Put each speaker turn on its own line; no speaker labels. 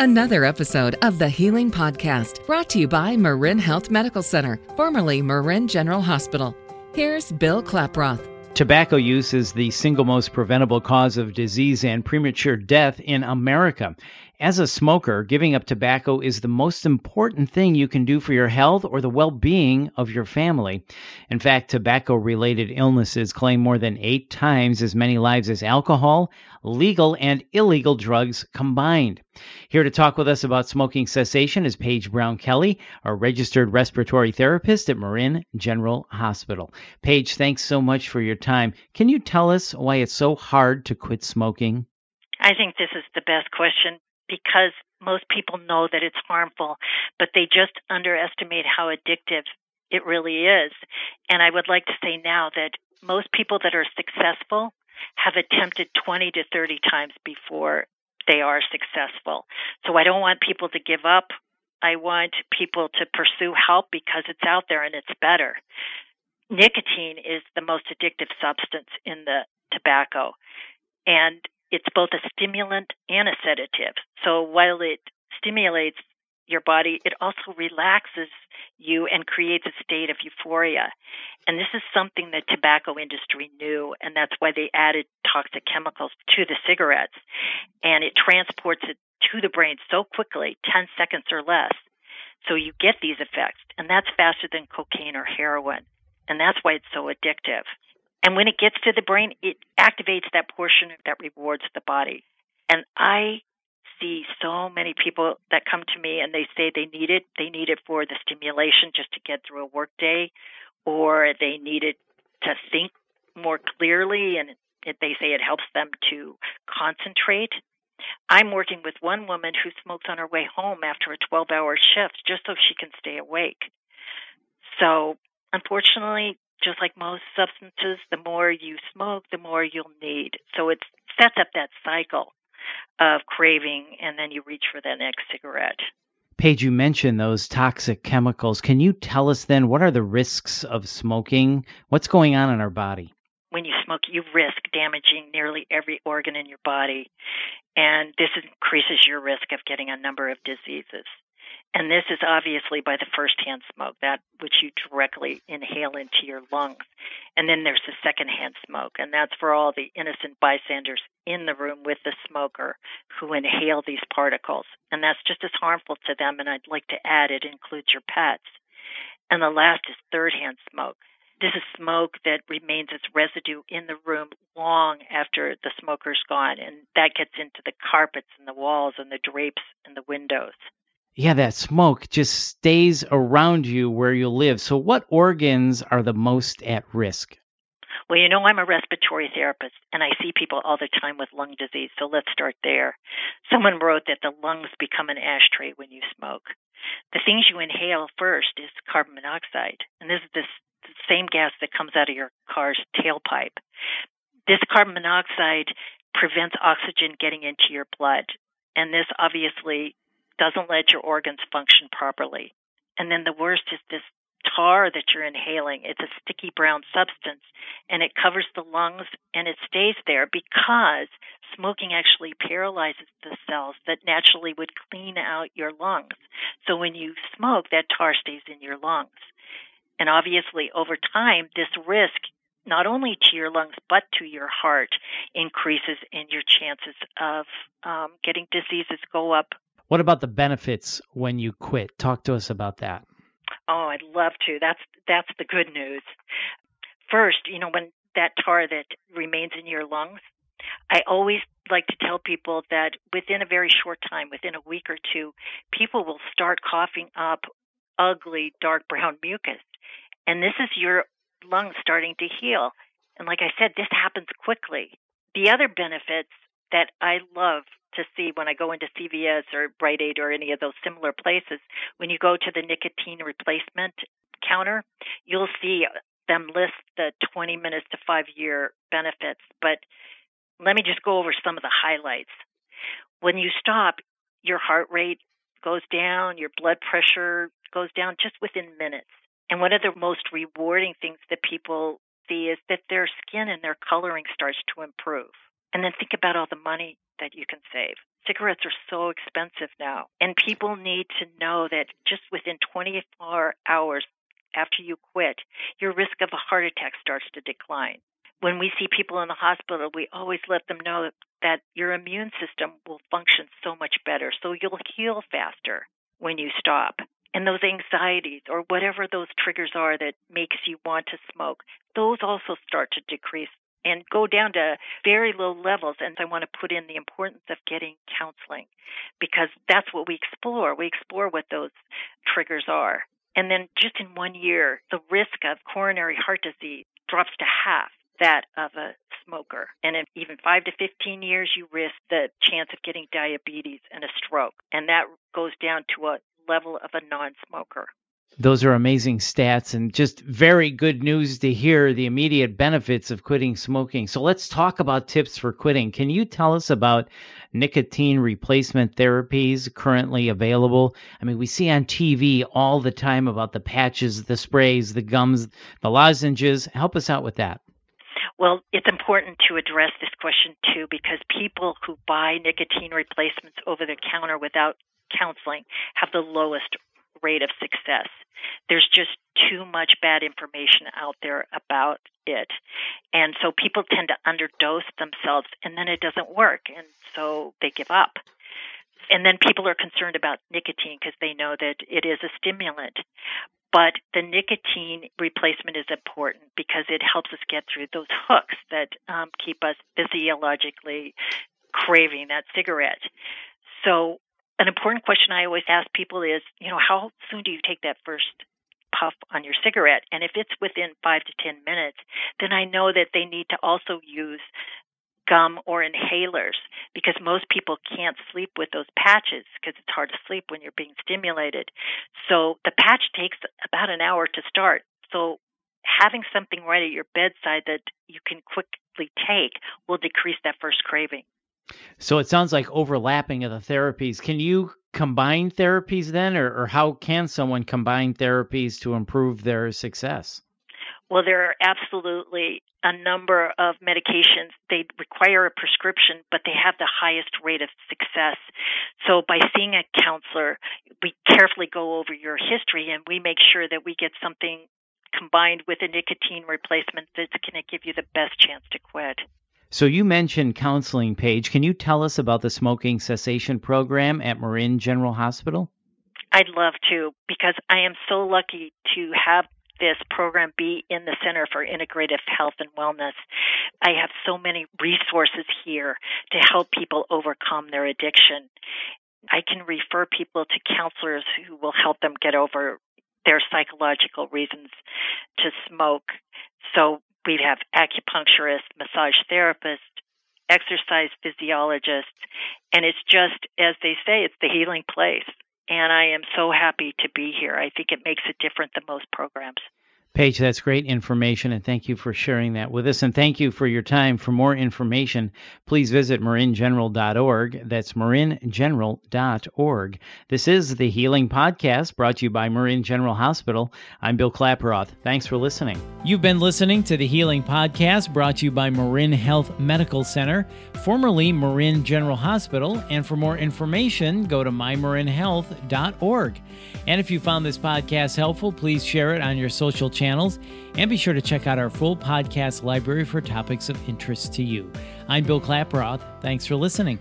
Another episode of the Healing Podcast brought to you by Marin Health Medical Center, formerly Marin General Hospital. Here's Bill Klaproth.
Tobacco use is the single most preventable cause of disease and premature death in America. As a smoker, giving up tobacco is the most important thing you can do for your health or the well being of your family. In fact, tobacco related illnesses claim more than eight times as many lives as alcohol, legal and illegal drugs combined. Here to talk with us about smoking cessation is Paige Brown Kelly, a registered respiratory therapist at Marin General Hospital. Paige, thanks so much for your time. Can you tell us why it's so hard to quit smoking?
I think this is the best question because most people know that it's harmful, but they just underestimate how addictive it really is. And I would like to say now that most people that are successful have attempted 20 to 30 times before they are successful. So I don't want people to give up. I want people to pursue help because it's out there and it's better. Nicotine is the most addictive substance in the tobacco. And it's both a stimulant and a sedative. So while it stimulates your body, it also relaxes you and creates a state of euphoria. And this is something the tobacco industry knew, and that's why they added toxic chemicals to the cigarettes. And it transports it to the brain so quickly, 10 seconds or less. So you get these effects, and that's faster than cocaine or heroin. And that's why it's so addictive. And when it gets to the brain, it activates that portion that rewards the body. And I see so many people that come to me and they say they need it. They need it for the stimulation just to get through a workday, or they need it to think more clearly, and it, they say it helps them to concentrate. I'm working with one woman who smokes on her way home after a 12 hour shift just so she can stay awake. So, unfortunately, just like most substances, the more you smoke, the more you'll need. So it sets up that cycle of craving, and then you reach for that next cigarette.
Paige, you mentioned those toxic chemicals. Can you tell us then what are the risks of smoking? What's going on in our body?
When you smoke, you risk damaging nearly every organ in your body, and this increases your risk of getting a number of diseases. And this is obviously by the firsthand smoke, that which you directly inhale into your lungs. And then there's the secondhand smoke, and that's for all the innocent bystanders in the room with the smoker who inhale these particles. And that's just as harmful to them. And I'd like to add it includes your pets. And the last is third hand smoke. This is smoke that remains as residue in the room long after the smoker's gone, and that gets into the carpets and the walls and the drapes and the windows
yeah, that smoke just stays around you where you live. So, what organs are the most at risk?
Well, you know, I'm a respiratory therapist and I see people all the time with lung disease. So let's start there. Someone wrote that the lungs become an ashtray when you smoke. The things you inhale first is carbon monoxide. And this is this same gas that comes out of your car's tailpipe. This carbon monoxide prevents oxygen getting into your blood. And this obviously doesn't let your organs function properly. And then the worst is this tar that you're inhaling. It's a sticky brown substance and it covers the lungs and it stays there because smoking actually paralyzes the cells that naturally would clean out your lungs. So when you smoke, that tar stays in your lungs. And obviously, over time, this risk not only to your lungs but to your heart increases and your chances of um, getting diseases go up
what about the benefits when you quit? Talk to us about that.
Oh, I'd love to. That's that's the good news. First, you know, when that tar that remains in your lungs, I always like to tell people that within a very short time, within a week or two, people will start coughing up ugly dark brown mucus. And this is your lungs starting to heal. And like I said, this happens quickly. The other benefits that I love to see when I go into CVS or Rite Aid or any of those similar places. When you go to the nicotine replacement counter, you'll see them list the 20 minutes to five year benefits. But let me just go over some of the highlights. When you stop, your heart rate goes down, your blood pressure goes down just within minutes. And one of the most rewarding things that people see is that their skin and their coloring starts to improve. And then think about all the money that you can save. Cigarettes are so expensive now, and people need to know that just within 24 hours after you quit, your risk of a heart attack starts to decline. When we see people in the hospital, we always let them know that your immune system will function so much better, so you'll heal faster when you stop. And those anxieties or whatever those triggers are that makes you want to smoke, those also start to decrease and go down to very low levels. And I want to put in the importance of getting counseling because that's what we explore. We explore what those triggers are. And then just in one year, the risk of coronary heart disease drops to half that of a smoker. And in even five to 15 years, you risk the chance of getting diabetes and a stroke. And that goes down to a level of a non smoker.
Those are amazing stats and just very good news to hear the immediate benefits of quitting smoking. So let's talk about tips for quitting. Can you tell us about nicotine replacement therapies currently available? I mean, we see on TV all the time about the patches, the sprays, the gums, the lozenges. Help us out with that.
Well, it's important to address this question too because people who buy nicotine replacements over the counter without counseling have the lowest rate of success. There's just too much bad information out there about it. And so people tend to underdose themselves and then it doesn't work. And so they give up. And then people are concerned about nicotine because they know that it is a stimulant. But the nicotine replacement is important because it helps us get through those hooks that um, keep us physiologically craving that cigarette. So an important question I always ask people is, you know, how soon do you take that first puff on your cigarette? And if it's within five to 10 minutes, then I know that they need to also use gum or inhalers because most people can't sleep with those patches because it's hard to sleep when you're being stimulated. So the patch takes about an hour to start. So having something right at your bedside that you can quickly take will decrease that first craving.
So it sounds like overlapping of the therapies. Can you combine therapies then, or, or how can someone combine therapies to improve their success?
Well, there are absolutely a number of medications. They require a prescription, but they have the highest rate of success. So by seeing a counselor, we carefully go over your history and we make sure that we get something combined with a nicotine replacement that's going to give you the best chance to quit.
So you mentioned counseling, Paige. Can you tell us about the smoking cessation program at Marin General Hospital?
I'd love to because I am so lucky to have this program be in the Center for Integrative Health and Wellness. I have so many resources here to help people overcome their addiction. I can refer people to counselors who will help them get over their psychological reasons to smoke. So we have acupuncturists, massage therapists, exercise physiologists, and it's just, as they say, it's the healing place. And I am so happy to be here. I think it makes it different than most programs.
Paige, that's great information, and thank you for sharing that with us. And thank you for your time. For more information, please visit maringeneral.org. That's maringeneral.org. This is the Healing Podcast brought to you by Marin General Hospital. I'm Bill Klaproth. Thanks for listening. You've been listening to the Healing Podcast brought to you by Marin Health Medical Center, formerly Marin General Hospital. And for more information, go to mymarinhealth.org. And if you found this podcast helpful, please share it on your social channels and be sure to check out our full podcast library for topics of interest to you. I'm Bill Klaproth. Thanks for listening.